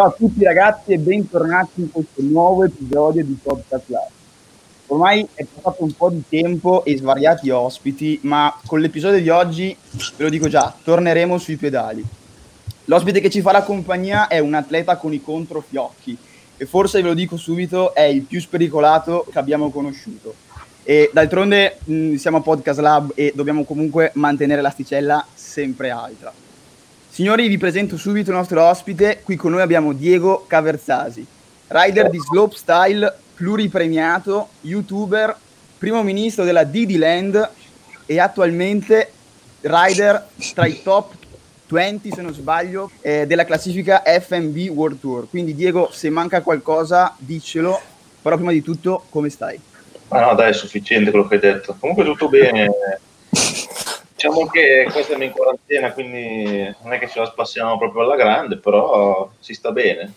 Ciao a tutti ragazzi e bentornati in questo nuovo episodio di Podcast Live. Ormai è passato un po' di tempo e svariati ospiti, ma con l'episodio di oggi, ve lo dico già, torneremo sui pedali. L'ospite che ci fa la compagnia è un atleta con i controfiocchi e forse ve lo dico subito, è il più spericolato che abbiamo conosciuto. E d'altronde mh, siamo a Podcast Lab e dobbiamo comunque mantenere l'asticella sempre alta. Signori, vi presento subito il nostro ospite. Qui con noi abbiamo Diego Caverzasi, rider di slopestyle, pluripremiato, youtuber, primo ministro della Didi Land e attualmente rider tra i top 20, se non sbaglio, eh, della classifica FMB World Tour. Quindi Diego, se manca qualcosa, diccelo. Però prima di tutto, come stai? Ma no, dai, è sufficiente quello che hai detto. Comunque tutto bene. Diciamo che questa è in quarantena, quindi non è che ce la spassiamo proprio alla grande, però si sta bene.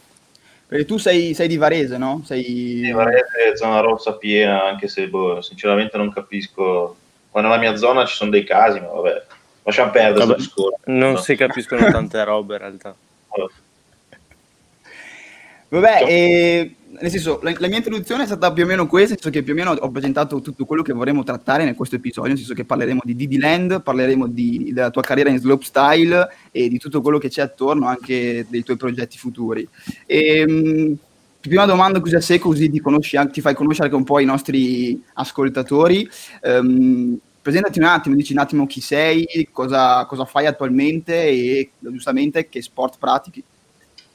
Perché tu sei, sei di Varese, no? Sei... Di Varese, zona rossa piena, anche se boh, sinceramente non capisco. Ma nella mia zona ci sono dei casi, ma vabbè, lasciamo perdere vabbè, Non no? si capiscono tante robe in realtà. Vabbè, e nel senso, la, la, mia introduzione è stata più o meno questa, nel senso che più o meno ho presentato tutto quello che vorremmo trattare in questo episodio, nel senso che parleremo di Didi Land, parleremo di, della tua carriera in slopestyle e di tutto quello che c'è attorno, anche dei tuoi progetti futuri. E, ehm, prima domanda così a sé, così ti, conosci, ti fai conoscere anche un po' i nostri ascoltatori. Um, presentati un attimo, dici un attimo chi sei, cosa, cosa fai attualmente e giustamente che sport pratichi.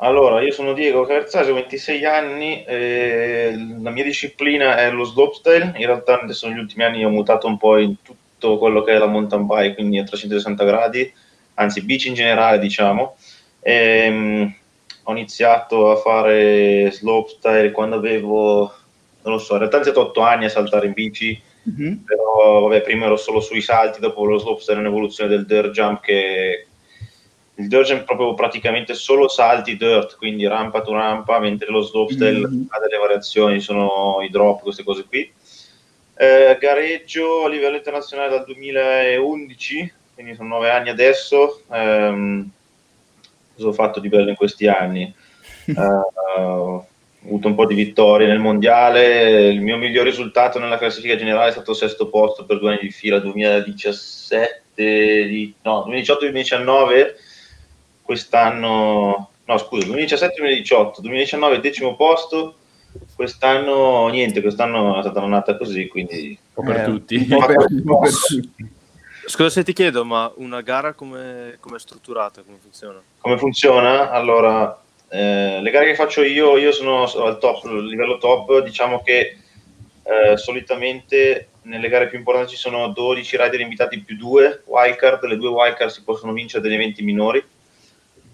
Allora, io sono Diego Caverzasi, ho 26 anni, la mia disciplina è lo slopestyle, in realtà adesso negli ultimi anni ho mutato un po' in tutto quello che è la mountain bike, quindi a 360 gradi, anzi bici in generale diciamo. E, ehm, ho iniziato a fare slopestyle quando avevo, non lo so, in realtà ho iniziato 8 anni a saltare in bici, mm-hmm. però vabbè, prima ero solo sui salti, dopo lo slopestyle è un'evoluzione del dirt jump che il è proprio praticamente solo salti dirt, quindi rampa to rampa, mentre lo slopestyle mm-hmm. ha delle variazioni, sono i drop, queste cose qui. Eh, gareggio a livello internazionale dal 2011, quindi sono nove anni adesso. Eh, cosa ho fatto di bello in questi anni? Eh, ho avuto un po' di vittorie nel mondiale. Il mio miglior risultato nella classifica generale è stato sesto posto per due anni di fila, 2017, di, no, 2018-2019 quest'anno, no scusa, 2017-2018, 2019 decimo posto, quest'anno niente, quest'anno è stata un'annata così, quindi... Un po' per eh, tutti. Un po per, un po per tutti. Scusa se ti chiedo, ma una gara come è strutturata? Come funziona? Come funziona? Allora, eh, le gare che faccio io, io sono al top, livello top, diciamo che eh, solitamente nelle gare più importanti ci sono 12 rider invitati più 2 wildcard, le due wildcard si possono vincere degli eventi minori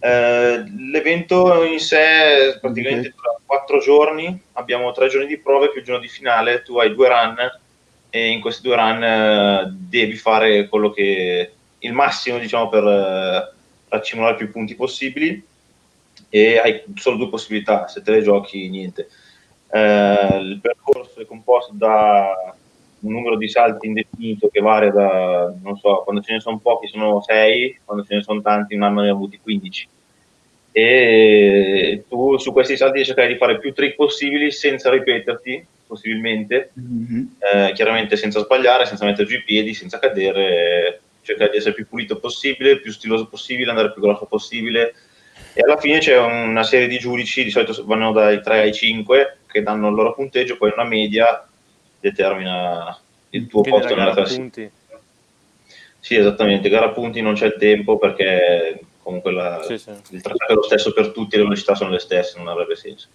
eh, l'evento in sé praticamente dura quattro giorni, abbiamo tre giorni di prove più il giorno di finale, tu hai due run e in questi due run eh, devi fare quello che il massimo diciamo per eh, accumulare più punti possibili e hai solo due possibilità, se te le giochi niente. Eh, il percorso è composto da un numero di salti indefinito che varia da, non so, quando ce ne sono pochi sono 6, quando ce ne sono tanti un anno ne ha avuti 15 e tu su questi salti devi cercare di fare più trick possibili senza ripeterti, possibilmente, mm-hmm. eh, chiaramente senza sbagliare, senza mettere giù i piedi, senza cadere, cercare di essere più pulito possibile, più stiloso possibile, andare più grosso possibile e alla fine c'è una serie di giudici, di solito vanno dai 3 ai 5 che danno il loro punteggio, poi una media determina il tuo Quindi posto nella classifica. Sì, esattamente, gara punti non c'è il tempo perché comunque la, sì, sì. il tracciato è lo stesso per tutti, le velocità sono le stesse, non avrebbe senso.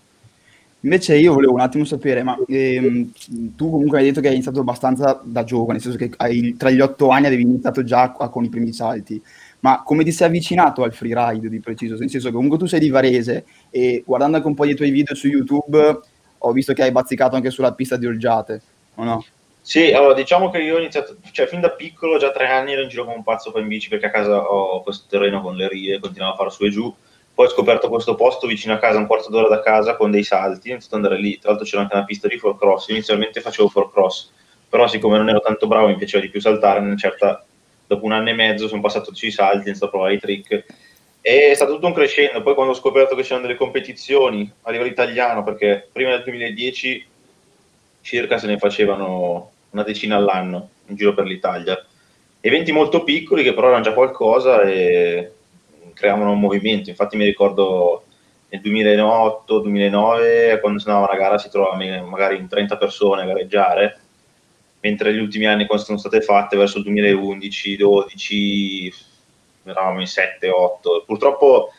Invece io volevo un attimo sapere, ma ehm, tu comunque hai detto che hai iniziato abbastanza da giovane, nel senso che hai, tra gli otto anni avevi iniziato già a, con i primi salti, ma come ti sei avvicinato al freeride di preciso? Nel senso che comunque tu sei di Varese e guardando anche un po' i tuoi video su YouTube ho visto che hai bazzicato anche sulla pista di Olgiate, o no? Sì, allora diciamo che io ho iniziato, cioè fin da piccolo, già tre anni ero in giro come un pazzo poi in bici perché a casa ho questo terreno con le rie, continuavo a fare su e giù. Poi ho scoperto questo posto vicino a casa, un quarto d'ora da casa, con dei salti, ho iniziato ad andare lì. Tra l'altro c'era anche una pista di for cross, inizialmente facevo for cross, però siccome non ero tanto bravo mi piaceva di più saltare, certa, dopo un anno e mezzo sono passato sui salti, ho iniziato a provare i trick è stato tutto un crescendo. Poi quando ho scoperto che c'erano delle competizioni a livello italiano, perché prima del 2010 circa se ne facevano una decina all'anno in giro per l'Italia. Eventi molto piccoli che però erano già qualcosa e creavano un movimento. Infatti mi ricordo nel 2008-2009 quando si andava una gara si trovava magari in 30 persone a gareggiare, mentre negli ultimi anni quando sono state fatte verso il 2011-12 eravamo in 7-8. Purtroppo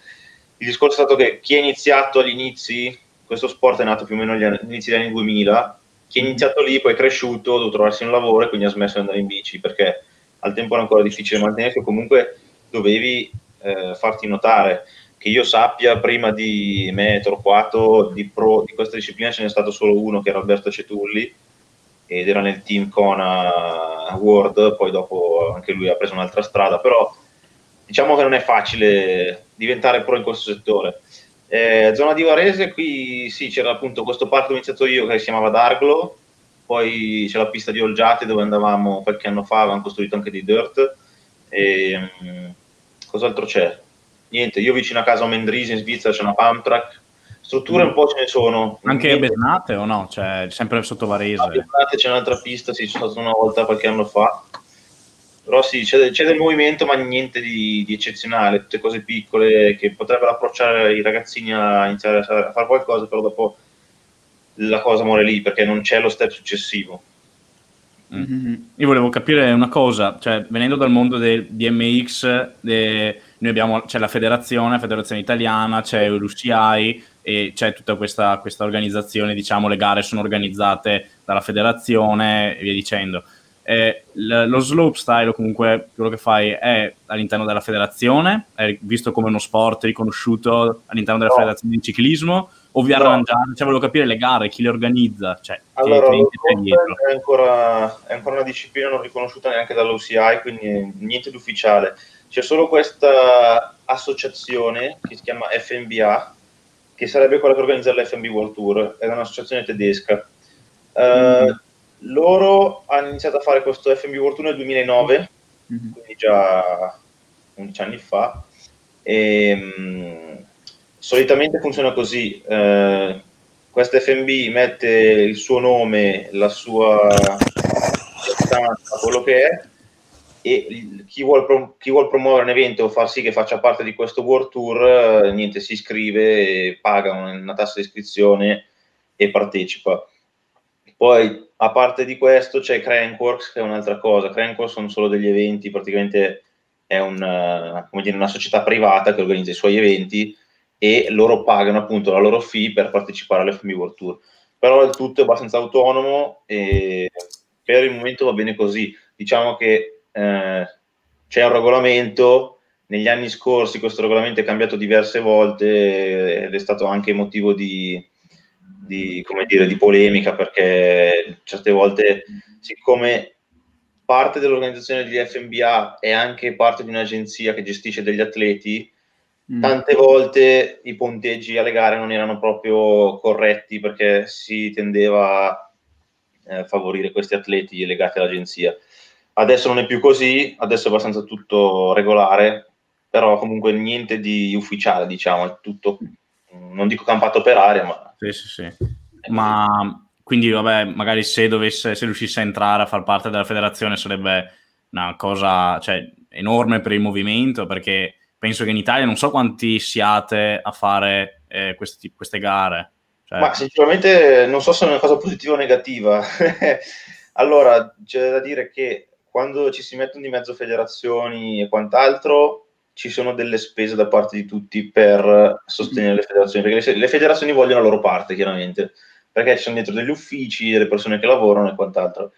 il discorso è stato che chi ha iniziato agli inizi, questo sport è nato più o meno agli inizi degli anni 2000, chi è iniziato lì poi è cresciuto, ha dovuto trovarsi un lavoro e quindi ha smesso di andare in bici perché al tempo era ancora difficile mantenersi o comunque dovevi eh, farti notare. Che io sappia, prima di me, Torquato, di pro di questa disciplina ce n'è stato solo uno che era Alberto Cetulli ed era nel team Kona World, poi dopo anche lui ha preso un'altra strada, però diciamo che non è facile diventare pro in questo settore. Eh, zona di Varese, qui sì, c'era appunto questo parco iniziato io che si chiamava Darglo, poi c'è la pista di Olgiate dove andavamo qualche anno fa, avevamo costruito anche di dirt. E, um, cos'altro c'è? Niente, io vicino a casa a Mendrisi in Svizzera c'è una pump track, strutture mm. un po' ce ne sono. Anche a Bernate o no? Cioè, sempre sotto Varese? A Bernate c'è un'altra pista, sì, sono stato una volta qualche anno fa però sì, c'è, c'è, del movimento, ma niente di, di, eccezionale, tutte cose piccole che potrebbero approcciare i ragazzini a iniziare a fare qualcosa, però dopo la cosa muore lì perché non c'è lo step successivo. Mm-hmm. Io volevo capire una cosa, cioè venendo dal mondo del DMX, de, noi abbiamo, c'è la federazione, la federazione italiana, c'è l'UCI e c'è tutta questa, questa organizzazione, diciamo le gare sono organizzate dalla federazione e via dicendo eh, lo slopestyle o comunque quello che fai è all'interno della federazione, è visto come uno sport riconosciuto all'interno della no. federazione di ciclismo o vi arrangiate? Cioè, volevo capire le gare, chi le organizza? Cioè, allora, che, è, ancora, è ancora una disciplina non riconosciuta neanche dall'OCI, quindi niente di ufficiale. C'è solo questa associazione che si chiama FNBA, che sarebbe quella che organizza l'FNB World Tour, è un'associazione tedesca. Uh, mm-hmm loro hanno iniziato a fare questo FMB World Tour nel 2009, mm-hmm. quindi già 11 anni fa. E, um, solitamente funziona così: eh, questo FMB mette il suo nome, la sua stanza, quello che è, e chi vuole, pro- chi vuol, promuovere un evento o far sì che faccia parte di questo World Tour, eh, niente, si iscrive, paga una tassa di iscrizione e partecipa. Poi a parte di questo c'è Crankworks che è un'altra cosa, Crankworks sono solo degli eventi, praticamente è un, dire, una società privata che organizza i suoi eventi e loro pagano appunto la loro fee per partecipare all'FMB World Tour. Però il tutto è abbastanza autonomo e per il momento va bene così. Diciamo che eh, c'è un regolamento, negli anni scorsi questo regolamento è cambiato diverse volte ed è stato anche motivo di, di, come dire, di polemica perché certe volte, siccome parte dell'organizzazione degli FMBA è anche parte di un'agenzia che gestisce degli atleti, mm. tante volte i ponteggi alle gare non erano proprio corretti perché si tendeva a eh, favorire questi atleti legati all'agenzia. Adesso non è più così, adesso è abbastanza tutto regolare, però comunque niente di ufficiale, diciamo, è tutto, non dico campato per aria, ma sì, sì, sì. Ma quindi, vabbè, magari se dovesse, se riuscisse a entrare a far parte della federazione sarebbe una cosa cioè, enorme per il movimento, perché penso che in Italia non so quanti siate a fare eh, questi, queste gare. Cioè... Ma sinceramente non so se è una cosa positiva o negativa. allora, c'è da dire che quando ci si mettono di mezzo federazioni e quant'altro, ci sono delle spese da parte di tutti per sostenere le federazioni, perché le, federazioni vogliono la loro parte, chiaramente, perché ci sono dentro degli uffici, delle persone che lavorano e quant'altro.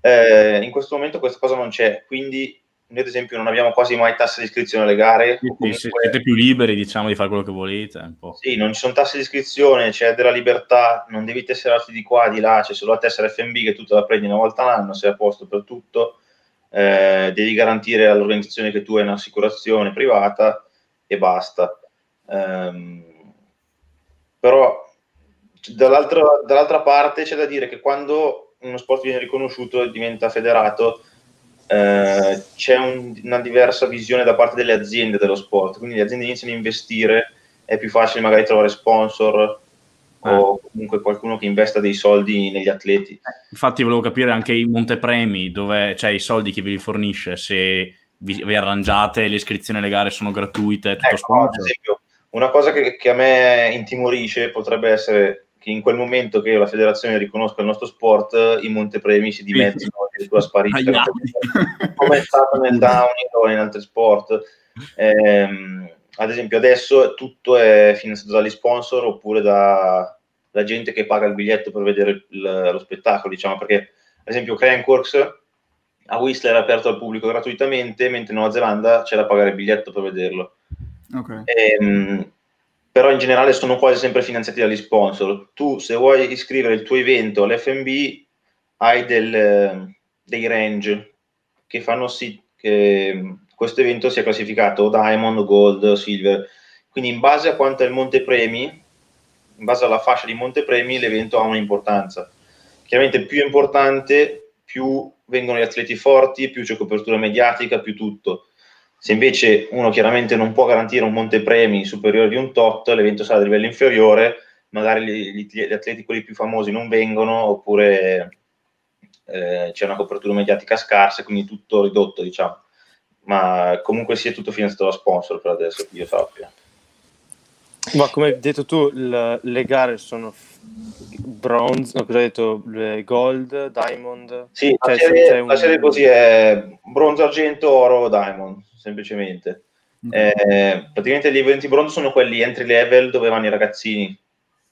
Eh, in questo momento questa cosa non c'è, quindi noi ad esempio non abbiamo quasi mai tasse di iscrizione alle gare. Sì, comunque... Siete più liberi, diciamo, di fare quello che volete. Sì, non ci sono tasse di iscrizione, c'è della libertà, non devi tesserarti di qua, di là, c'è solo la tessera FMB che tu te la prendi una volta all'anno, sei a posto per tutto eh, devi garantire all'organizzazione che tu hai un'assicurazione privata e basta. Um, però dall'altra, dall'altra parte c'è da dire che quando uno sport viene riconosciuto e diventa federato, eh, c'è un, una diversa visione da parte delle aziende dello sport, quindi le aziende iniziano a investire, è più facile magari trovare sponsor. O comunque qualcuno che investa dei soldi negli atleti. Infatti volevo capire anche i montepremi, dove c'è i soldi che vi fornisce, se vi, vi arrangiate, le iscrizioni alle gare sono gratuite, tutto ecco, sponsor. Esempio, una cosa che, che a me intimorisce potrebbe essere che in quel momento che la federazione riconosca il nostro sport, i montepremi si dimezzino addirittura sparire, come è stato nel downing o in altri sport. Eh, ad esempio, adesso tutto è finanziato dagli sponsor oppure da, da gente che paga il biglietto per vedere il, lo spettacolo, diciamo, perché ad esempio Crankworks a Whistler è aperto al pubblico gratuitamente, mentre in Nuova Zelanda c'è da pagare il biglietto per vederlo. Okay. E, ehm, però in generale sono quasi sempre finanziati dagli sponsor. Tu se vuoi iscrivere il tuo evento all'FMB hai del, dei range che fanno sì che questo evento sia classificato Diamond, Gold, Silver. Quindi in base a quanto è il montepremi, in base alla fascia di montepremi, l'evento ha un'importanza. Chiaramente più è importante, più vengono gli atleti forti, più c'è copertura mediatica, più tutto se invece uno chiaramente non può garantire un montepremi superiore di un tot, l'evento sarà di livello inferiore, magari gli, gli atleti quelli più famosi non vengono, oppure eh, c'è una copertura mediatica scarsa, quindi tutto ridotto, diciamo. Ma comunque sia tutto finanziato da sponsor per adesso, che io sappia. Ma come hai detto tu, le, le gare sono bronze, no, cosa hai detto? Gold, diamond? Sì, cioè, la, serie, un... la serie così è bronzo, argento, oro, diamond semplicemente. Okay. Eh, praticamente gli eventi bronzo sono quelli entry level dove vanno i ragazzini,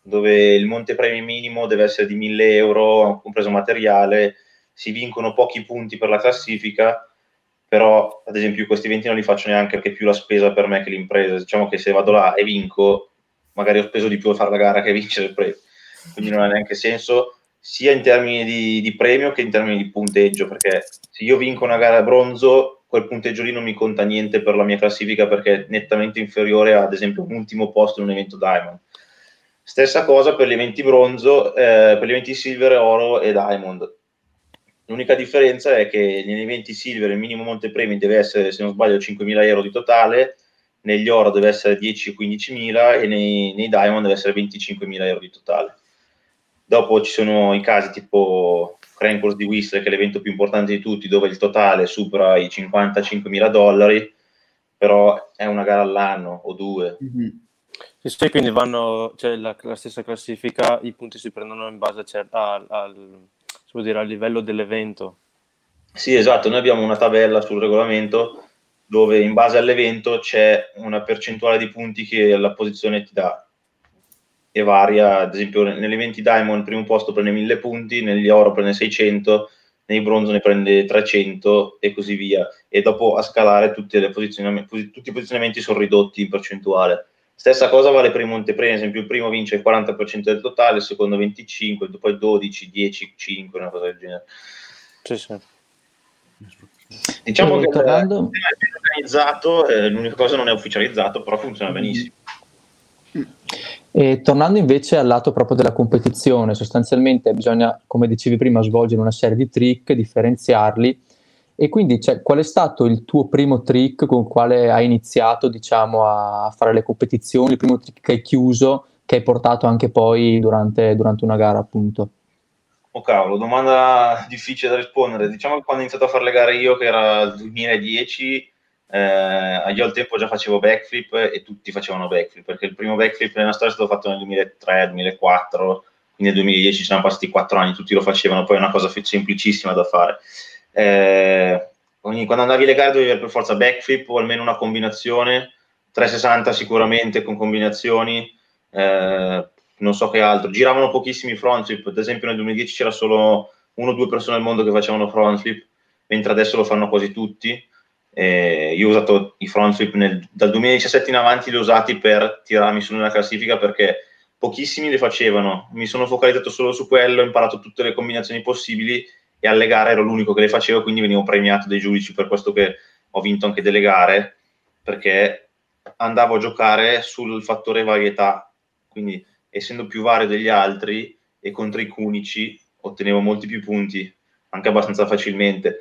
dove il montepremi minimo deve essere di 1000 euro, compreso materiale, si vincono pochi punti per la classifica, però ad esempio questi eventi non li faccio neanche perché più la spesa per me che l'impresa. Diciamo che se vado là e vinco, magari ho speso di più a fare la gara che a vincere il premio. Quindi non ha neanche senso sia in termini di, di premio che in termini di punteggio, perché se io vinco una gara bronzo quel punteggio lì non mi conta niente per la mia classifica perché è nettamente inferiore ad esempio un ultimo posto in un evento Diamond. Stessa cosa per gli eventi bronzo, eh, per gli eventi silver, oro e diamond. L'unica differenza è che negli eventi silver il minimo montepremi deve essere, se non sbaglio, 5.000 euro di totale, negli oro deve essere 10 15.000 e nei, nei diamond deve essere 25.000 euro di totale. Dopo ci sono i casi tipo Crankles di Whistler, che è l'evento più importante di tutti, dove il totale supera i 55 mila dollari, però è una gara all'anno o due. Mm-hmm. Sì, quindi vanno, cioè la, la, stessa classifica, i punti si prendono in base cioè, al, al, dire, al livello dell'evento. Sì, esatto, noi abbiamo una tabella sul regolamento dove in base all'evento c'è una percentuale di punti che la posizione ti dà e varia, ad esempio negli eventi Diamond il primo posto prende 1000 punti, negli oro prende 600, nei bronzo ne prende 300 e così via. E dopo a scalare tutti i posizionamenti sono ridotti in percentuale. Stessa cosa vale per i montepremi, ad esempio il primo vince il 40% del totale, il secondo 25, poi 12, 10, 5, una cosa del genere. Sì, sì. Diciamo che tornando... il sistema è ben organizzato, eh, l'unica cosa non è ufficializzato, però funziona benissimo. E tornando invece al lato proprio della competizione, sostanzialmente bisogna, come dicevi prima, svolgere una serie di trick, differenziarli. E quindi cioè, qual è stato il tuo primo trick con il quale hai iniziato diciamo, a fare le competizioni, il primo trick che hai chiuso, che hai portato anche poi durante, durante una gara, appunto? Oh cavolo, domanda difficile da rispondere. Diciamo che quando ho iniziato a fare le gare io, che era il 2010, eh, io al tempo già facevo backflip e tutti facevano backflip perché il primo backflip nella storia è stato fatto nel 2003, 2004 quindi nel 2010 ci sono passati 4 anni, tutti lo facevano, poi è una cosa semplicissima da fare. Eh, quando andavi alle gare dovevi avere per forza backflip o almeno una combinazione, 360 sicuramente con combinazioni, eh, non so che altro. Giravano pochissimi front flip, ad esempio nel 2010 c'era solo uno o due persone al mondo che facevano front flip, mentre adesso lo fanno quasi tutti. Eh, io ho usato i front flip nel, dal 2017 in avanti, li ho usati per tirarmi su nella classifica perché pochissimi le facevano. Mi sono focalizzato solo su quello, ho imparato tutte le combinazioni possibili e alle gare ero l'unico che le facevo, quindi venivo premiato dai giudici per questo che ho vinto anche delle gare perché andavo a giocare sul fattore varietà. Quindi, essendo più vario degli altri e contro i cunici, ottenevo molti più punti, anche abbastanza facilmente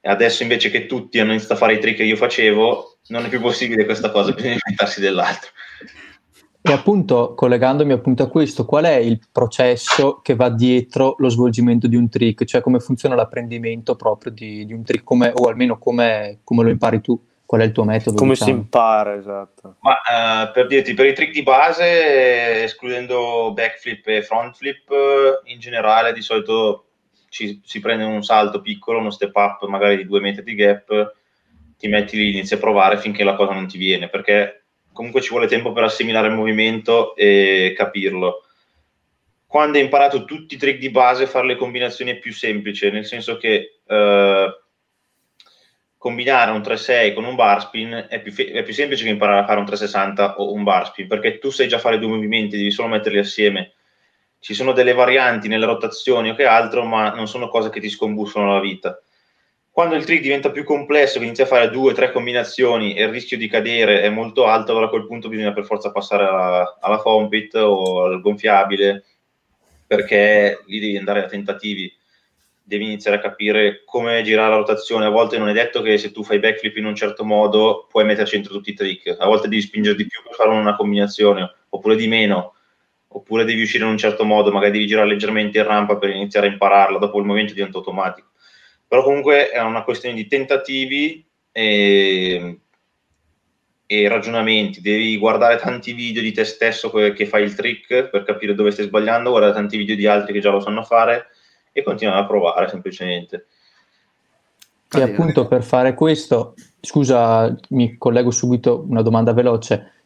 E adesso invece che tutti hanno iniziato a fare i trick che io facevo, non è più possibile questa cosa, bisogna inventarsi dell'altro. E appunto, collegandomi appunto a questo, qual è il processo che va dietro lo svolgimento di un trick? Cioè come funziona l'apprendimento proprio di, di un trick, come, o almeno come, come, lo impari tu? Qual è il tuo metodo? Come diciamo? si impara, esatto. Ma uh, per dirti, per i trick di base, escludendo backflip e frontflip, in generale di solito ci, si prende un salto piccolo, uno step up magari di due metri di gap, ti metti lì, inizi a provare finché la cosa non ti viene, perché comunque ci vuole tempo per assimilare il movimento e capirlo. Quando hai imparato tutti i trick di base, fare le combinazioni è più semplice, nel senso che eh, combinare un 3-6 con un bar spin è più, è più, semplice che imparare a fare un 360 o un bar spin, perché tu sai già fare due movimenti, devi solo metterli assieme. Ci sono delle varianti nelle rotazioni o che altro, ma non sono cose che ti scombussano la vita. Quando il trick diventa più complesso, che inizia a fare due o tre combinazioni e il rischio di cadere è molto alto, allora a quel punto bisogna per forza passare alla, alla foam pit o al gonfiabile, perché lì devi andare a tentativi, devi iniziare a capire come girare la rotazione. A volte non è detto che se tu fai backflip in un certo modo puoi metterci dentro tutti i trick, a volte devi spingere di più per fare una combinazione, oppure di meno, oppure devi uscire in un certo modo, magari devi girare leggermente in rampa per iniziare a impararla, dopo il movimento diventa automatico però comunque è una questione di tentativi e, e, ragionamenti, devi guardare tanti video di te stesso che fai il trick per capire dove stai sbagliando, guardare tanti video di altri che già lo sanno fare e continuare a provare semplicemente. E appunto per fare questo, scusa, mi collego subito una domanda veloce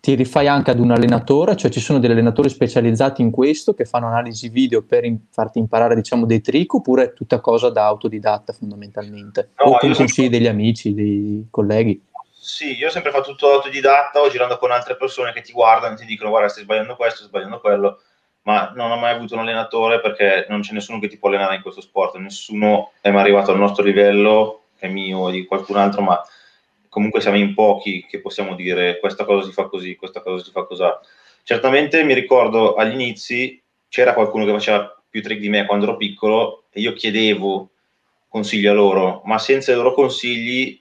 ti rifai anche ad un allenatore, cioè ci sono degli allenatori specializzati in questo che fanno analisi video per in- farti imparare diciamo dei trick oppure è tutta cosa da autodidatta fondamentalmente? No, o con consigli sempre... degli amici, dei colleghi? Sì, io ho sempre fatto tutto autodidatta o girando con altre persone che ti guardano e ti dicono guarda stai sbagliando questo, stai sbagliando quello, ma non ho mai avuto un allenatore perché non c'è nessuno che ti può allenare in questo sport, nessuno è mai arrivato al nostro livello, che è mio o di qualcun altro, ma comunque siamo in pochi che possiamo dire questa cosa si fa così, questa cosa si fa così. Certamente mi ricordo agli inizi c'era qualcuno che faceva più trick di me quando ero piccolo e io chiedevo consigli a loro, ma senza i loro consigli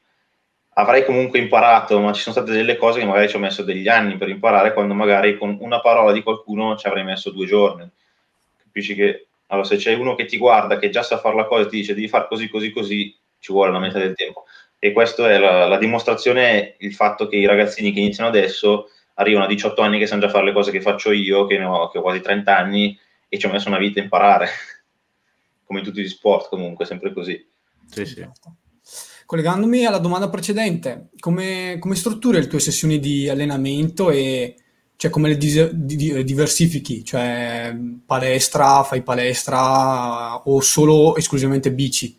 avrei comunque imparato, ma ci sono state delle cose che magari ci ho messo degli anni per imparare, quando magari con una parola di qualcuno ci avrei messo due giorni. Capisci che allora, se c'è uno che ti guarda, che già sa fare la cosa e ti dice devi fare così, così, così, ci vuole la metà del tempo e questa è la, la dimostrazione, il fatto che i ragazzini che iniziano adesso arrivano a 18 anni che sanno già fare le cose che faccio io, che, ho, che ho quasi 30 anni e ci ho messo una vita a imparare, come in tutti gli sport comunque, sempre così. Sì, sì. Collegandomi alla domanda precedente, come, come strutturi le tue sessioni di allenamento e cioè, come le dis- di- diversifichi? Cioè palestra, fai palestra o solo esclusivamente bici?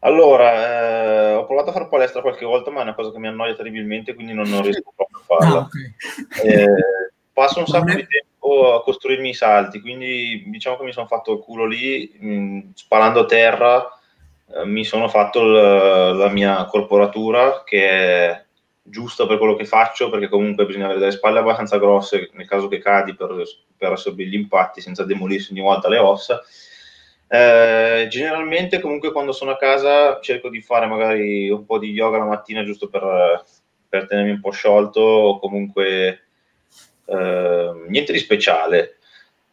Allora, eh, provato a fare palestra qualche volta, ma è una cosa che mi annoia terribilmente, quindi non, non riesco proprio a farla. Ah, okay. eh, passo un sacco di tempo a costruirmi i salti, quindi diciamo che mi sono fatto il culo lì, mh, mm, sparando a terra, eh, mi sono fatto l- la mia corporatura, che è giusta per quello che faccio, perché comunque bisogna avere delle spalle abbastanza grosse nel caso che cadi per, per assorbire gli impatti senza demolirsi ogni volta le ossa eh, generalmente comunque quando sono a casa cerco di fare magari un po' di yoga la mattina giusto per, per tenermi un po' sciolto o comunque eh, niente di speciale.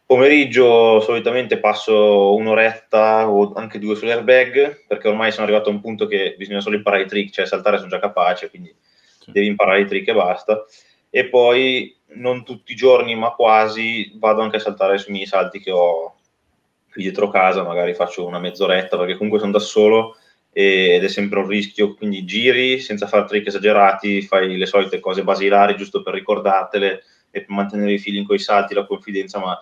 Pomeriggio solitamente passo un'oretta o anche due sull'airbag perché ormai sono arrivato a un punto che bisogna solo imparare i trick, cioè saltare sono già capace, quindi sì. devi imparare i trick e basta. E poi non tutti i giorni, ma quasi, vado anche a saltare sui miei salti che ho, qui dietro casa magari faccio una mezz'oretta perché comunque sono da solo ed è sempre un rischio, quindi giri senza fare trick esagerati, fai le solite cose basilari giusto per ricordartele e per mantenere i feeling con i salti, la confidenza, ma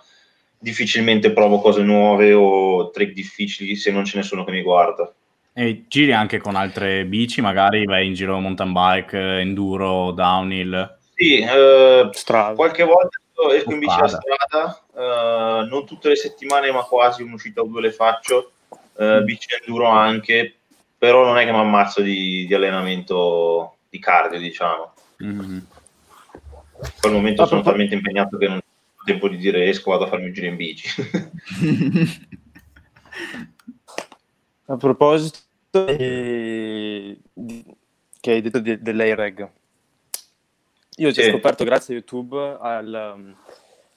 difficilmente provo cose nuove o trick difficili se non c'è nessuno che mi guarda. E giri anche con altre bici, magari vai in giro mountain bike, enduro, downhill? Sì, eh, qualche volta esco in bici a strada, uh, non tutte le settimane, ma quasi un'uscita o due le faccio, uh, bici enduro anche, però non è che mi ammazzo di, di, allenamento di cardio, diciamo. Mm-hmm. Il momento ah, sono proprio... talmente impegnato che non ho tempo di dire esco, vado a farmi un giro in bici. a proposito E... che hai detto de- dell'AirEg. Io ho Sì. scoperto grazie a YouTube al... um,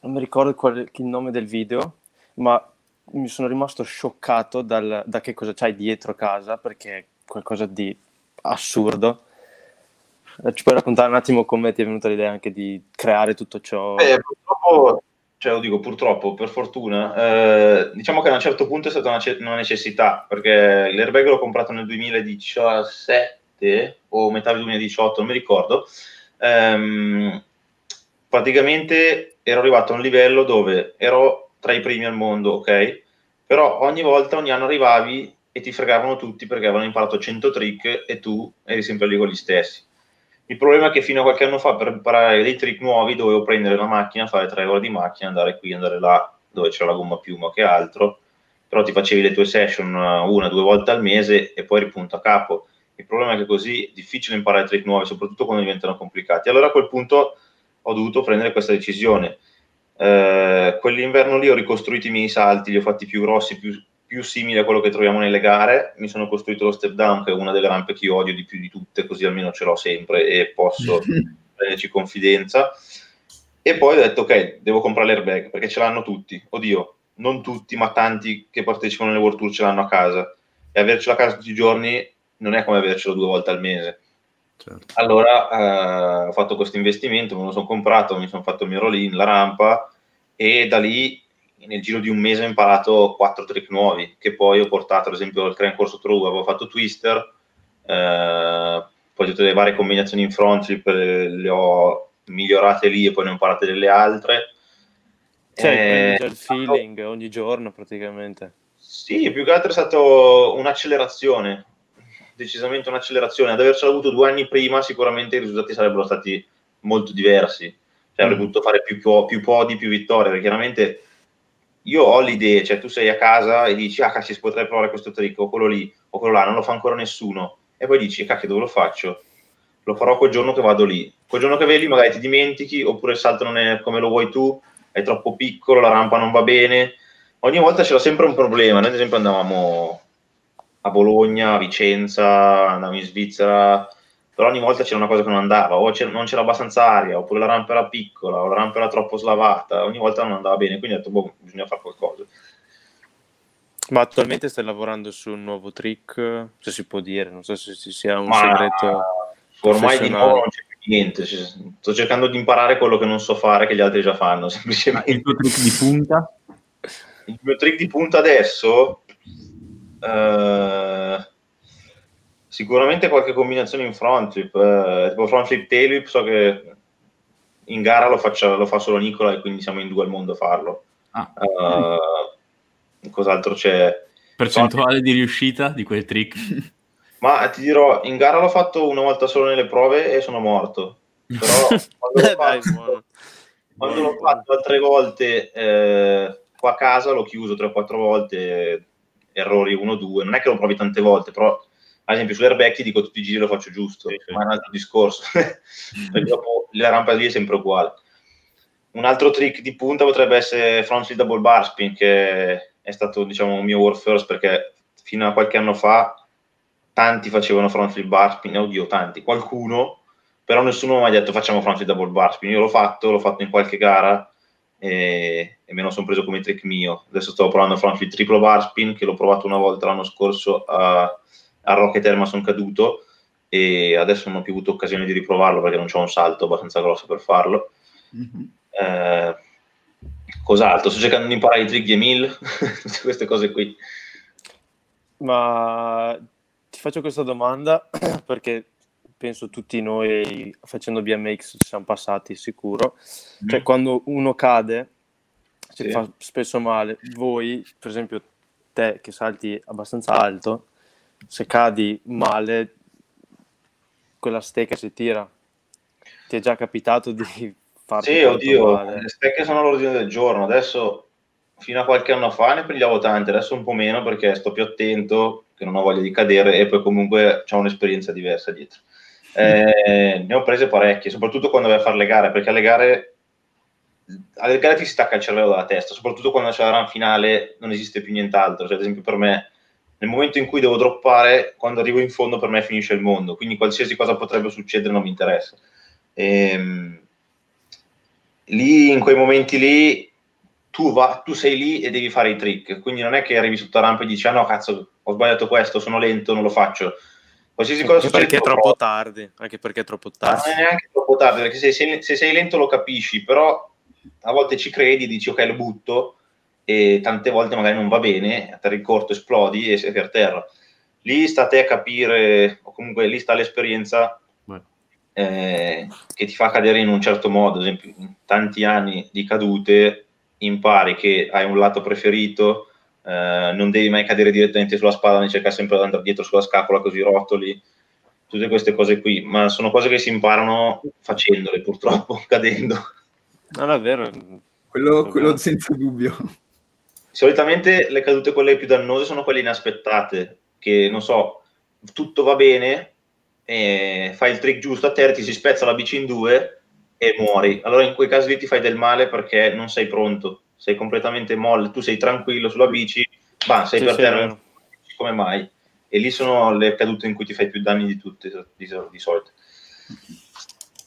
non mi ricordo qual il nome del video, ma mi sono rimasto scioccato dal- da che cosa c'hai dietro casa, perché è qualcosa di assurdo. Eh, Ci puoi raccontare un attimo come ti è venuta l'idea anche di creare tutto ciò? Beh, purtroppo, cioè lo dico purtroppo, per fortuna, eh, diciamo che a un certo punto è stata una, una necessità, perché l'airbag l'ho comprato nel 2017 o metà del 2018, non mi ricordo. Ehm, praticamente ero arrivato a un livello dove ero tra i primi al mondo, ok? Però ogni volta, ogni anno arrivavi e ti fregavano tutti perché avevano imparato 100 trick e tu eri sempre lì con gli stessi. Il problema è che fino a qualche anno fa per imparare dei trick nuovi dovevo prendere la macchina, fare tre ore di macchina, andare qui, andare là, dove c'era la gomma piuma che altro, però ti facevi le tue session eh, una, due volte al mese e poi ripunto a capo. Il problema è che così è difficile imparare trick nuovi, soprattutto quando diventano complicati. Allora a quel punto ho dovuto prendere questa decisione. Eh, quell'inverno lì ho ricostruito i miei salti, li ho fatti più grossi, più, più simili a quello che troviamo nelle gare. Mi sono costruito lo step down, che è una delle rampe che io odio di più di tutte, così almeno ce l'ho sempre e posso prenderci confidenza. E poi ho detto, ok, devo comprare l'airbag perché ce l'hanno tutti. Oddio, non tutti, ma tanti che partecipano alle World Tour ce l'hanno a casa. E avercelo a casa tutti i giorni non è come avercelo due volte al mese. Certo. Allora eh, ho fatto questo investimento, me lo sono comprato, mi sono fatto il mio roll-in, la rampa e da lì nel giro di un mese ho imparato quattro trick nuovi che poi ho portato ad esempio al Crane Corso True, avevo fatto Twister, eh, poi tutte le varie combinazioni in front flip eh, le ho migliorate lì e poi ne ho imparate delle altre. Cioè, Eh, il feeling ogni giorno praticamente. Sì, più che altro è stato un'accelerazione, decisamente un'accelerazione. Ad avercelo avuto due anni prima, sicuramente i risultati sarebbero stati molto diversi. Cioè, avrei Mm. potuto fare più, più podi, più vittorie, perché chiaramente io ho l'idea, cioè tu sei a casa e dici, ah cacchio, si potrebbe provare questo trick, o quello lì, o quello là, non lo fa ancora nessuno. E poi dici, cacchio, dove lo faccio? Lo farò quel giorno che vado lì. Quel giorno che lì magari ti dimentichi, oppure il salto non è come lo vuoi tu, è troppo piccolo, la rampa non va bene. Ogni volta c'era sempre un problema. Noi, ad esempio, andavamo a Bologna, a Vicenza, andavamo in Svizzera, però ogni volta c'era una cosa che non andava, o c'era- non c'era abbastanza aria, oppure la rampa era piccola, o la rampa era troppo slavata, ogni volta non andava bene, quindi ho detto, boh, bisogna fare qualcosa. Ma attualmente stai lavorando su un nuovo trick, se si può dire, non so se ci sia un Ma segreto. ormai di nuovo non c'è più niente, cioè, sto cercando di imparare quello che non so fare, che gli altri già fanno, Ma il semplicemente. tuo trick di punta? Il mio trick di punta adesso, eh, sicuramente qualche combinazione in front flip, eh, tipo front flip tail whip, so che in gara lo, faccia- lo fa solo Nicola e quindi siamo in due al mondo a farlo. Ah, Eh, cos'altro c'è? percentuale di riuscita di quel trick? Ma ti dirò, in gara l'ho fatto una volta solo nelle prove e sono morto. Però quando l'ho Dai, fatto- buono. Quando Buono, l'ho fatto altre volte eh, qua a casa, l'ho chiuso 3-4 volte, errori 1-2. Non è che lo provi tante volte, però ad esempio sull'airbag dico tutti i giri lo faccio giusto, Sì, sì. ma è un altro discorso. Perché dopo la rampa lì è sempre uguale. Un altro trick di punta potrebbe essere front flip double bar spin, che è stato diciamo un mio world first perché fino a qualche anno fa tanti facevano front flip bar spin, oddio tanti, qualcuno, però nessuno mi ha detto facciamo front flip double bar spin. Io l'ho fatto, l'ho fatto in qualche gara e, e me lo sono preso come trick mio. Adesso sto provando front flip triplo bar spin che l'ho provato una volta l'anno scorso a, a Rocket Air ma sono caduto e adesso non ho più avuto occasione di riprovarlo perché non c'ho un salto abbastanza grosso per farlo. Mhm. Eh, cos'altro? Sto cercando di imparare i trick di Emil, tutte queste cose qui. Ma ti faccio questa domanda perché penso tutti noi facendo BMX ci siamo passati sicuro. Cioè, quando uno cade, si Sì. fa spesso male. Voi, per esempio, te che salti abbastanza alto, se cadi male, quella stecca si tira. Ti è già capitato di farti Sì, oddio, male? le stecche sono all'ordine del giorno. Adesso, fino a qualche anno fa, ne prendevo tante, adesso un po' meno perché sto più attento, che non ho voglia di cadere e poi comunque ho un'esperienza diversa dietro. Eh, ne ho prese parecchie, soprattutto quando vai a fare le gare, perché alle gare, alle gare ti si stacca il cervello dalla testa, soprattutto quando c'è la run finale non esiste più nient'altro. Cioè, ad esempio, per me nel momento in cui devo droppare, quando arrivo in fondo per me finisce il mondo, quindi qualsiasi cosa potrebbe succedere non mi interessa. E, ehm, lì, in quei momenti lì, tu, va, tu, sei lì e devi fare i trick, quindi non è che arrivi sotto la rampa e dici, ah no, cazzo, ho sbagliato questo, sono lento, non lo faccio. Qualsiasi cosa anche perché è troppo tardi, anche perché è troppo tardi. Non è neanche troppo tardi, perché se sei, se sei lento lo capisci, però a volte ci credi, dici ok lo butto, e tante volte magari non va bene, a te ricorto esplodi e sei per terra. Lì sta a te a capire, o comunque lì sta l'esperienza eh, che ti fa cadere in un certo modo, ad esempio in tanti anni di cadute impari che hai un lato preferito, eh, non devi mai cadere direttamente sulla spada, devi cercare sempre di andare dietro sulla scapola così rotoli, tutte queste cose qui, ma sono cose che si imparano facendole purtroppo, cadendo. Non è vero. Quello, quello senza dubbio solitamente le cadute quelle più dannose sono quelle inaspettate, che non so, tutto va bene, e fai il trick giusto a terra, ti si spezza la bici in due e muori. Allora in quei casi lì ti fai del male perché non sei pronto, sei completamente molle, tu sei tranquillo sulla bici, bah, sei sì, per terra, come mai? E lì sono le cadute in cui ti fai più danni di tutte, di, di solito.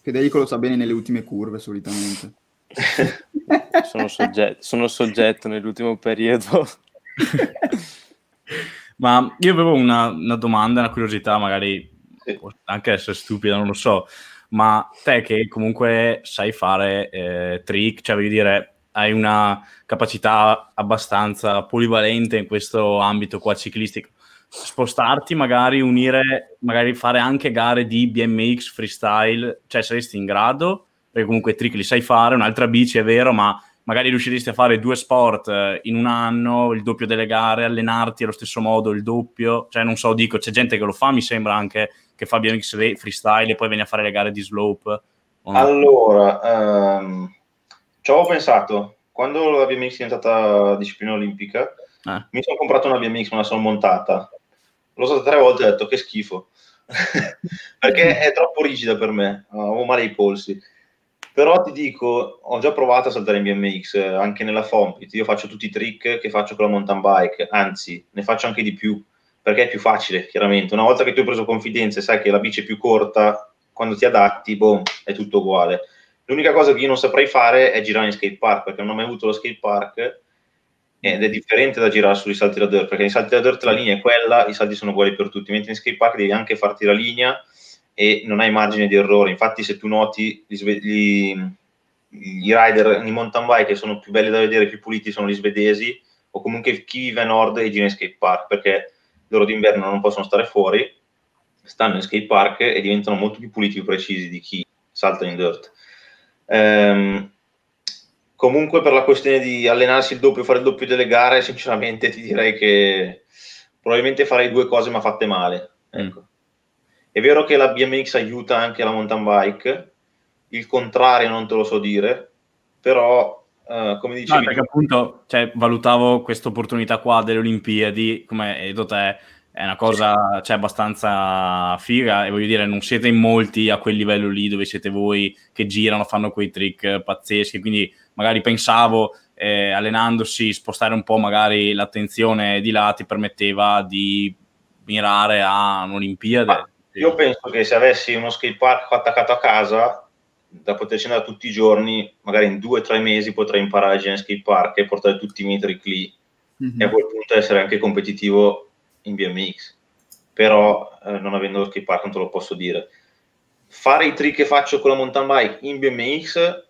Federico lo sa bene nelle ultime curve solitamente. sono, soggetto, sono soggetto nell'ultimo periodo. Ma io avevo una, una, domanda, una curiosità, magari anche essere stupida, non lo so. Ma te che comunque sai fare eh, trick, cioè voglio dire, hai una capacità abbastanza polivalente in questo ambito qua ciclistico, spostarti magari, unire, magari fare anche gare di BMX freestyle, cioè saresti in grado? perché comunque trick li sai fare, un'altra bici è vero, ma magari riusciresti a fare due sport eh, in un anno, il doppio delle gare, allenarti allo stesso modo, il doppio, cioè non so, dico, c'è gente che lo fa, mi sembra anche che fa BMX freestyle e poi viene a fare le gare di slope. No? Allora, um, ci avevo pensato, quando la BMX è diventata disciplina olimpica, eh. mi sono comprato una BMX, me la sono montata, l'ho usata tre volte e ho detto che schifo, perché è troppo rigida per me, avevo male ai polsi però ti dico, ho già provato a saltare in BMX anche nella Fompit. Io faccio tutti i trick che faccio con la mountain bike, anzi, ne faccio anche di più perché è più facile, chiaramente. Una volta che tu hai preso confidenza e sai che la bici è più corta, quando ti adatti, boom, è tutto uguale. L'unica cosa che io non saprei fare è girare in skate park perché non ho mai avuto lo skate park ed è differente da girare sui salti da dirt perché nei salti da dirt la linea è quella, i salti sono uguali per tutti, mentre in skate park devi anche farti la linea e non hai margine di errore. Infatti, se tu noti gli, gli, i rider in mountain bike che sono più belli da vedere, più puliti, sono gli svedesi, o comunque chi vive a nord e gira in skate park, perché loro d'inverno non possono stare fuori, stanno in skate park e diventano molto più puliti e precisi di chi salta in dirt. Ehm, comunque, per la questione di allenarsi il doppio, fare il doppio delle gare, sinceramente ti direi che probabilmente farei due cose ma fatte male. Ecco. Mm. È vero che la BMX aiuta anche la mountain bike, il contrario non te lo so dire, però Uh, come dicevi no, perché appunto cioè, valutavo questa opportunità qua delle Olimpiadi come hai detto te è una cosa cioè, abbastanza figa e voglio dire non siete in molti a quel livello lì dove siete voi che girano fanno quei trick pazzeschi. Quindi magari pensavo eh, allenandosi spostare un po' magari l'attenzione di là ti permetteva di mirare a un'Olimpiade. Io penso che se avessi uno skate park attaccato a casa, da poterci andare tutti i giorni, magari in due o tre mesi potrei imparare a girare in skate park e portare tutti i miei trick lì. Mm-hmm. e a quel punto essere anche competitivo in BMX. Però eh, non avendo lo skate park non te lo posso dire. Fare i trick che faccio con la mountain bike in BMX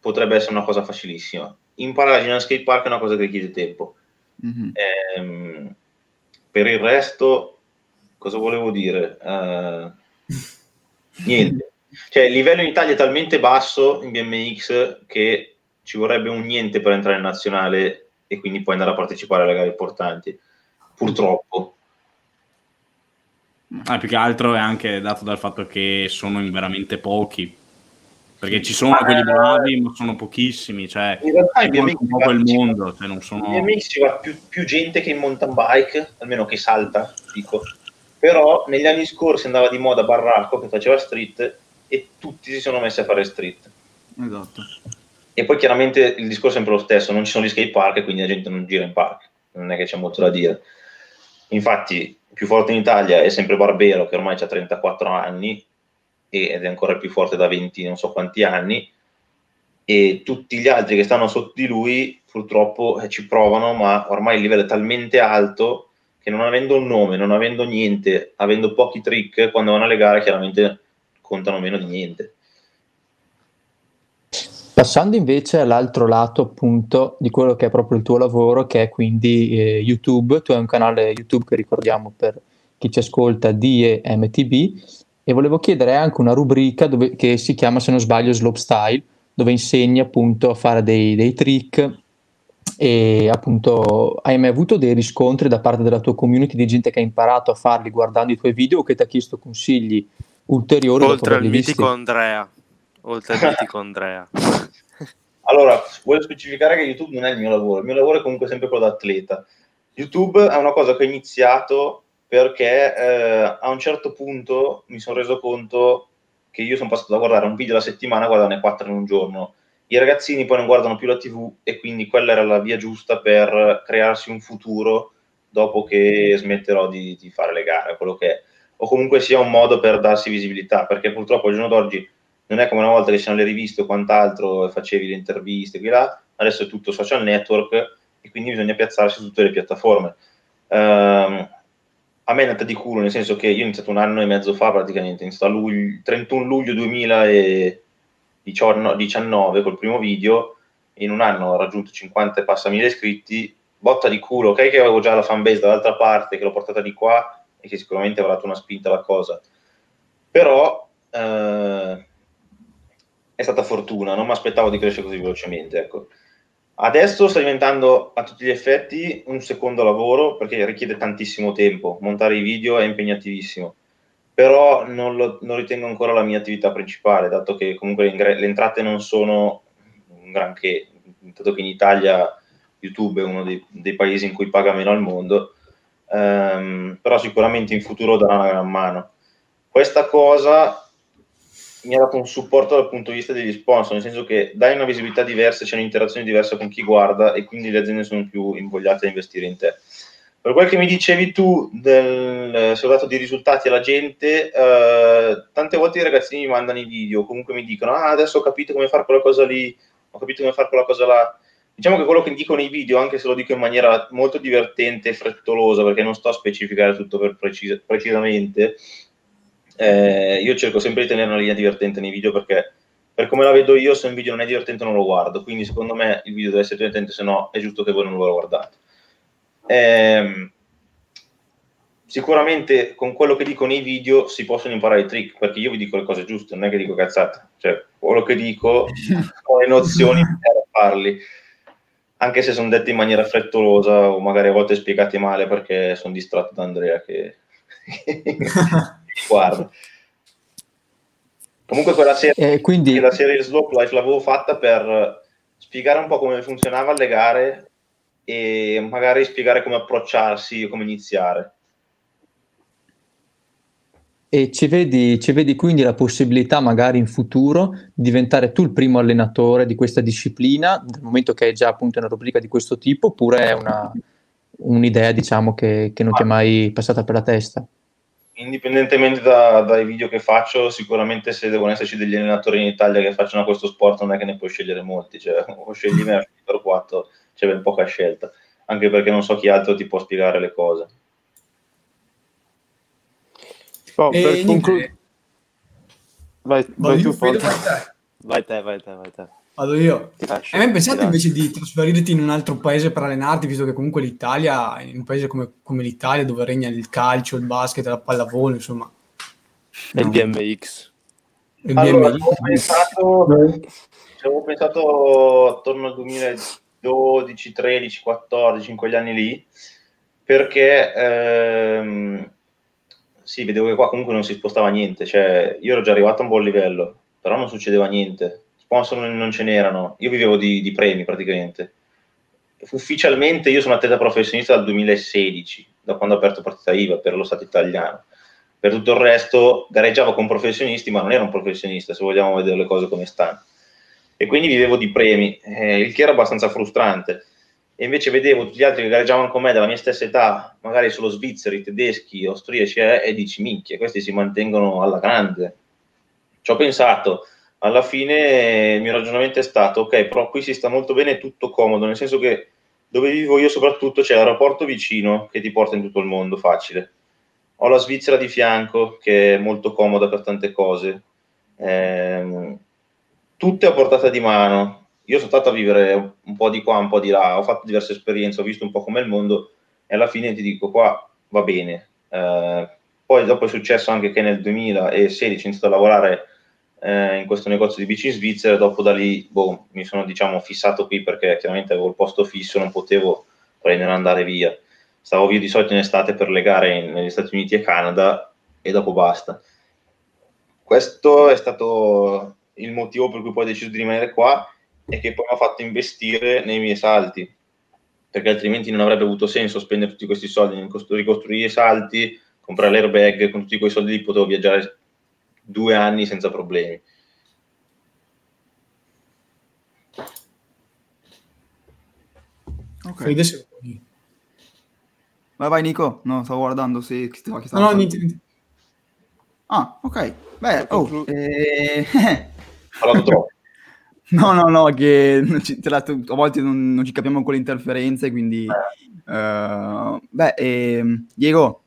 potrebbe essere una cosa facilissima. Imparare a girare in skate park è una cosa che richiede tempo. Mm-hmm. Ehm, per il resto cosa volevo dire? Uh, niente. Cioè, il livello in Italia è talmente basso in BMX che ci vorrebbe un niente per entrare in nazionale e quindi poi andare a partecipare alle gare importanti. Purtroppo. Ah, più che altro è anche dato dal fatto che sono in veramente pochi. Perché ci sono quelli bravi, ma sono pochissimi. Cioè, in realtà in BMX un po' il mondo. Cioè non sono... In BMX ci va più, più gente che in mountain bike, almeno che salta, dico però negli anni scorsi andava di moda Barracco che faceva street e tutti si sono messi a fare street. Esatto. E poi chiaramente il discorso è sempre lo stesso, non ci sono gli skate park quindi la gente non gira in park, non è che c'è molto da dire. Infatti, più forte in Italia è sempre Barbero, che ormai ha 34 anni ed è ancora più forte da 20 non so quanti anni, e tutti gli altri che stanno sotto di lui purtroppo eh, ci provano, ma ormai il livello è talmente alto che non avendo un nome, non avendo niente, avendo pochi trick, quando vanno alle gare chiaramente contano meno di niente. Passando invece all'altro lato appunto di quello che è proprio il tuo lavoro, che è quindi eh, YouTube, tu hai un canale YouTube che ricordiamo per chi ci ascolta, DEMTV, e volevo chiedere anche una rubrica dove, che si chiama, se non sbaglio, Slopestyle, dove insegni appunto a fare dei, dei trick. E appunto hai mai avuto dei riscontri da parte della tua community di gente che ha imparato a farli guardando i tuoi video o che ti ha chiesto consigli ulteriori oltre al mitico Andrea oltre al mitico Andrea. Allora voglio specificare che YouTube non è il mio lavoro? Il mio lavoro è comunque sempre quello da atleta YouTube è una cosa che ho iniziato perché eh, a un certo punto mi sono reso conto che io sono passato da guardare un video alla settimana a guardarne quattro in un giorno. I ragazzini poi non guardano più la TV e quindi quella era la via giusta per crearsi un futuro dopo che smetterò di, di fare le gare, quello che è. O comunque sia un modo per darsi visibilità, perché purtroppo al giorno d'oggi non è come una volta che c'erano le riviste o quant'altro, facevi le interviste qui là, adesso è tutto social network e quindi bisogna piazzarsi su tutte le piattaforme. Um, a me è andata di culo, nel senso che io ho iniziato un anno e mezzo fa praticamente, ho iniziato a luglio, 31 luglio 2000 e 19 col primo video, in un anno ho raggiunto 50 e passa mila iscritti, botta di culo, ok che avevo già la fanbase dall'altra parte, che l'ho portata di qua e che sicuramente avrà dato una spinta alla cosa, però eh, è stata fortuna, non mi aspettavo di crescere così velocemente, ecco. Adesso sta diventando a tutti gli effetti un secondo lavoro perché richiede tantissimo tempo, montare i video è impegnattivissimo però non, lo, non, ritengo ancora la mia attività principale, dato che comunque le entrate non sono un granché, dato che in Italia YouTube è uno dei, dei paesi in cui paga meno al mondo, um, però sicuramente in futuro darà una gran mano. Questa cosa mi ha dato un supporto dal punto di vista degli sponsor, nel senso che dai una visibilità diversa, c'è un'interazione diversa con chi guarda e quindi le aziende sono più invogliate a investire in te. Per quel che mi dicevi tu del dato dei risultati alla gente, eh, tante volte i ragazzini mi mandano i video, comunque mi dicono ah adesso ho capito come fare quella cosa lì, ho capito come fare quella cosa là. Diciamo che quello che dico nei video, anche se lo dico in maniera molto divertente e frettolosa, perché non sto a specificare tutto precis- precisamente, eh, io cerco sempre di tenere una linea divertente nei video perché per come la vedo io, se un video non è divertente non lo guardo, quindi secondo me il video deve essere divertente, se no è giusto che voi non lo guardate. Eh, sicuramente con quello che dico nei video si possono imparare i trick, perché io vi dico le cose giuste, non è che dico cazzate, cioè quello che dico ho le nozioni per farli, anche se sono detti in maniera frettolosa o magari a volte spiegati male perché sono distratto da Andrea che, guarda. Comunque quella serie, eh, quindi... la serie Slope Life l'avevo fatta per spiegare un po' come funzionava le gare e magari spiegare come approcciarsi o come iniziare. E ci vedi, ci vedi quindi la possibilità magari in futuro di diventare tu il primo allenatore di questa disciplina, nel momento che hai già appunto una rubrica di questo tipo, oppure è una, un'idea diciamo che, che non ti è mai passata per la testa? Indipendentemente da, dai video che faccio, sicuramente se devono esserci degli allenatori in Italia che facciano questo sport non è che ne puoi scegliere molti, cioè o scegli me o 4 c'è ben poca scelta, anche perché non so chi altro ti può spiegare le cose. Oh, per concludere... Vai, vai, tu, vai, te. vai te, vai te, Vado io. Hai mai pensato invece di trasferirti in un altro paese per allenarti, visto che comunque l'Italia, in un paese come, come l'Italia, dove regna il calcio, il basket, la pallavolo, insomma. E il BMX. Il allora, BMX. Avevo pensato, avevo pensato attorno al 2000 12, 13, 14, in quegli anni lì, perché ehm, sì, vedevo che qua comunque non si spostava niente, cioè io ero già arrivato a un buon livello, però non succedeva niente, sponsor non ce n'erano, io vivevo di, di premi praticamente. Ufficialmente io sono atleta professionista dal 2016, da quando ho aperto partita IVA per lo Stato italiano. Per tutto il resto gareggiavo con professionisti, ma non ero un professionista, se vogliamo vedere le cose come stanno e quindi vivevo di premi, eh, il che era abbastanza frustrante. e invece vedevo tutti gli altri che gareggiavano con me della mia stessa età, magari solo svizzeri, tedeschi, austriaci, eh, e dici minchia, questi si mantengono alla grande. Ci ho pensato, alla fine il mio ragionamento è stato, ok, però qui si sta molto bene, è tutto comodo, nel senso che dove vivo io soprattutto c'è l'aeroporto vicino che ti porta in tutto il mondo, facile. Ho la Svizzera di fianco che è molto comoda per tante cose. Ehm, tutte a portata di mano, io sono stato a vivere un po' di qua, un po' di là, ho fatto diverse esperienze, ho visto un po' com'è il mondo e alla fine ti dico qua va bene. Eh, poi dopo è successo anche che nel 2016 ho iniziato a lavorare eh, in questo negozio di bici in Svizzera, dopo da lì boh, mi sono diciamo fissato qui perché chiaramente avevo il posto fisso, non potevo prendere e andare via. Stavo via di solito in estate per le gare in, negli Stati Uniti e Canada e dopo basta. Questo è stato il motivo per cui poi ho deciso di rimanere qua e che poi mi ha fatto investire nei miei salti, perché altrimenti non avrebbe avuto senso spendere tutti questi soldi, ricostruire i salti, comprare l'airbag, con tutti quei soldi lì potevo viaggiare due anni senza problemi. Ok. Fede, se- Vai, vai Nico. No, stavo guardando se... Che No, no, niente, niente. Ah, ok. Beh, oh, Conclu- eh, parlato troppo. No, no, no, che non ci- tra l'altro, a volte non, non ci capiamo con le interferenze, quindi... eh, beh, ehm, Diego,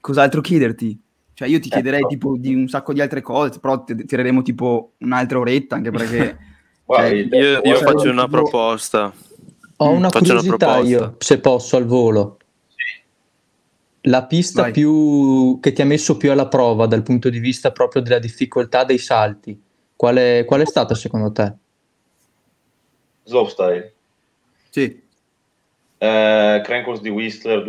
cos'altro chiederti? Cioè, io ti chiederei Ecco. tipo di un sacco di altre cose, però ti- tireremo tipo un'altra oretta, anche perché... Guarda, cioè, Io, io faccio una tipo- proposta. Ho una Faccio una curiosità proposta. io, se posso, al volo. La pista Vai. più che ti ha messo più alla prova dal punto di vista proprio della difficoltà dei salti, qual è, qual è stata secondo te? Slopestyle. Sì, Eh, Crankles di Whistler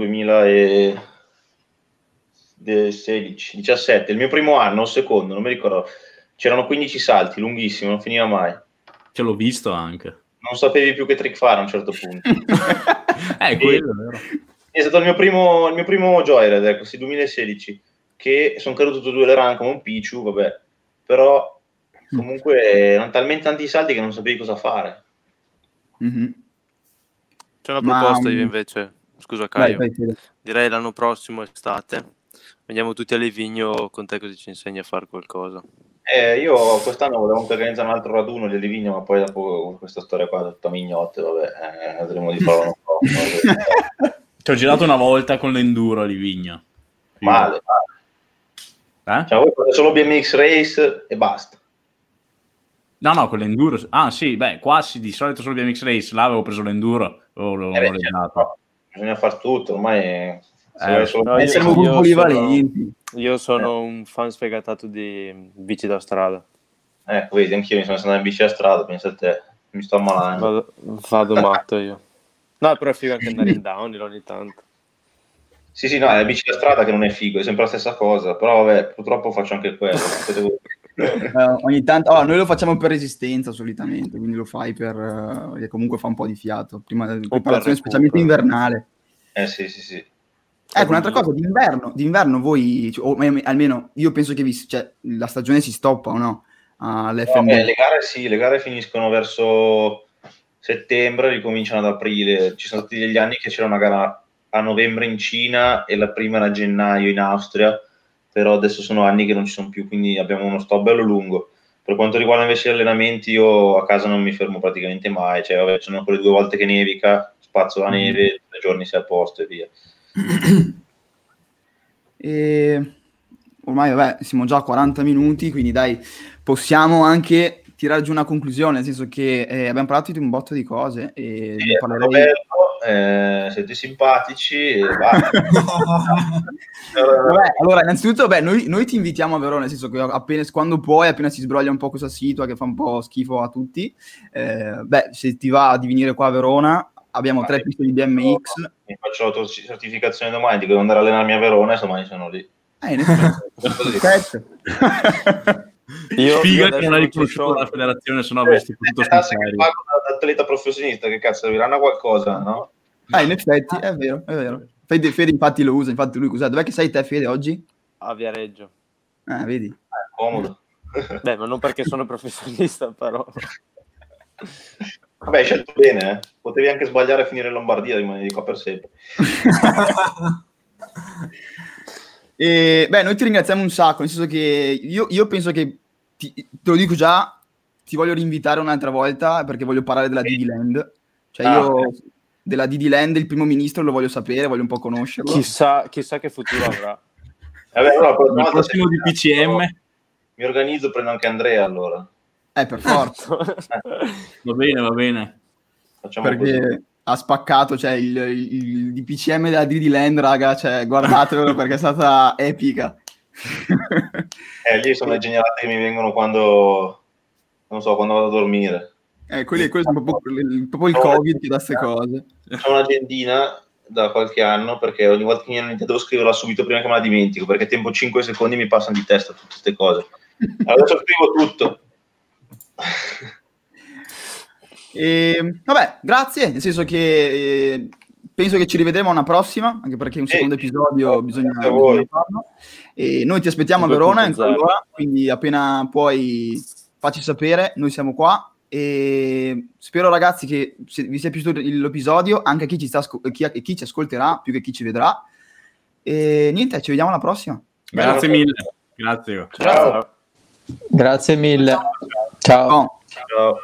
2016, 17, il mio primo anno o secondo, non mi ricordo. C'erano 15 salti, lunghissimo, non finiva mai. Ce l'ho visto anche. Non sapevi più che trick fare a un certo punto. Eh, quello è vero. È stato il mio primo, il mio primo Joyride, ecco, sì, 2016, che sono caduto due le run come un picciu, vabbè, però comunque erano talmente tanti salti che non sapevi cosa fare. mhm. C'è una Ma, proposta mm, io invece. Scusa vai, Caio. vai, Fede. Direi l'anno prossimo estate. Andiamo tutti a Livigno con te così ci insegni a fare qualcosa. Eh, io quest'anno volevo anche organizzare un altro raduno di Livigno, ma poi dopo questa storia qua tutta mignotte, vabbè, eh, vedremo di farlo un po'. Ci ho girato una volta con l'enduro a Livigno. male, male. Eh? Cioè, voi fate solo BMX Race e basta. No, no, con l'enduro. Ah, sì, beh, qua sì, di solito solo BMX Race. Là avevo preso l'enduro. L'ho Eh, beh, certo, bisogna far tutto, ormai se Eh, no, io- Eh, siamo io più sono- polivalenti. Io sono un fan sfegatato di bici da strada. Ecco, vedi, anch'io mi sono andato in bici a strada, pensa a te, mi sto ammalando. Vado, vado matto io. No, però è figo anche andare in downhill ogni tanto. Sì, sì, no, è la bici da strada che non è figo, è sempre la stessa cosa, però vabbè, purtroppo faccio anche quello. Eh, ogni tanto, oh, noi lo facciamo per resistenza solitamente, quindi lo fai per eh, perché comunque fa un po' di fiato. Prima della preparazione, specialmente invernale. Eh sì, sì, sì. Ecco, un'altra cosa, d'inverno, d'inverno voi, cioè, o me- almeno io penso che vi, cioè, la stagione si stoppa o no? All'FMB. Vabbè, le gare sì, le gare finiscono verso settembre, ricominciano ad aprile. Ci sono stati degli anni che c'era una gara a novembre in Cina e la prima era a gennaio in Austria, però adesso sono anni che non ci sono più, quindi abbiamo uno stop bello lungo. Per quanto riguarda invece gli allenamenti, io a casa non mi fermo praticamente mai, cioè vabbè, sono quelle due volte che nevica, spazzo la neve, tre giorni sei a posto e via. E ormai vabbè, siamo già a 40 minuti, quindi dai, possiamo anche tirare giù una conclusione, nel senso che eh, abbiamo parlato di un botto di cose e Sì, parlerei... bello, eh, siete simpatici. Vabbè, allora, innanzitutto, beh, noi, noi ti invitiamo a Verona, nel senso che appena, quando puoi, appena si sbroglia un po' questa situa che fa un po' schifo a tutti, eh, beh, se ti va di venire qua a Verona, abbiamo tre piste di BMX. Mi faccio l'autocertificazione domani, dico devo andare a allenarmi a Verona e domani sono lì. Eh, in perfetto. Io, Figa io che non hai ci riconosciuto sono. la federazione, se no avresti potuto Le tasse che scansare. pago da atleta professionista, che cazzo, serviranno a qualcosa, no? Ah, in effetti, è vero, è vero. Fede, Fede infatti lo usa, infatti lui cos'è? Dov'è che sei te, Fede, oggi? A Viareggio. Ah, vedi. Comodo. Beh, ma non perché sono professionista, però. Vabbè, hai scelto bene, eh. potevi anche sbagliare a finire in Lombardia, rimanevi qua per sempre. E, beh, noi ti ringraziamo un sacco, nel senso che io, io penso che, ti, te lo dico già, ti voglio rinvitare un'altra volta perché voglio parlare della Didi Land. Cioè Ah, io ok. della Didi Land, il primo ministro, lo voglio sapere, voglio un po' conoscerlo. Chissà, chissà che futuro avrà. Vabbè, allora, Il prossimo di PCM. Mi organizzo, prendo anche Andrea allora. Eh, per forza, Va bene, va bene. Facciamo così. perché ha spaccato, cioè il, il, il DPCM della Didi Land, raga, cioè guardatelo perché è stata epica. Eh, lì sono le genialate che mi vengono quando, non so, quando vado a dormire. eh, quelli, quelli sono proprio, il- proprio il Covid che dà queste cose. C'ho un'agendina da qualche anno perché ogni volta che mi un'idea devo scriverla subito prima che me la dimentico perché tempo 5 secondi mi passano di testa tutte queste cose. Allora adesso scrivo tutto. E, vabbè, grazie, nel senso che eh, penso che ci rivedremo una prossima, anche perché un secondo episodio bisogna, bisogna farlo. E noi ti aspettiamo a Verona, in 2.0. quell'ora, quindi appena puoi facci sapere, noi siamo qua. E spero ragazzi che se- vi sia piaciuto l'episodio, anche a chi ci, sta, chi, chi ci ascolterà più che chi ci vedrà. E niente, ci vediamo alla prossima. Grazie mille. Grazie. Ciao. Grazie mille. Ciao. Ciao. Ciao.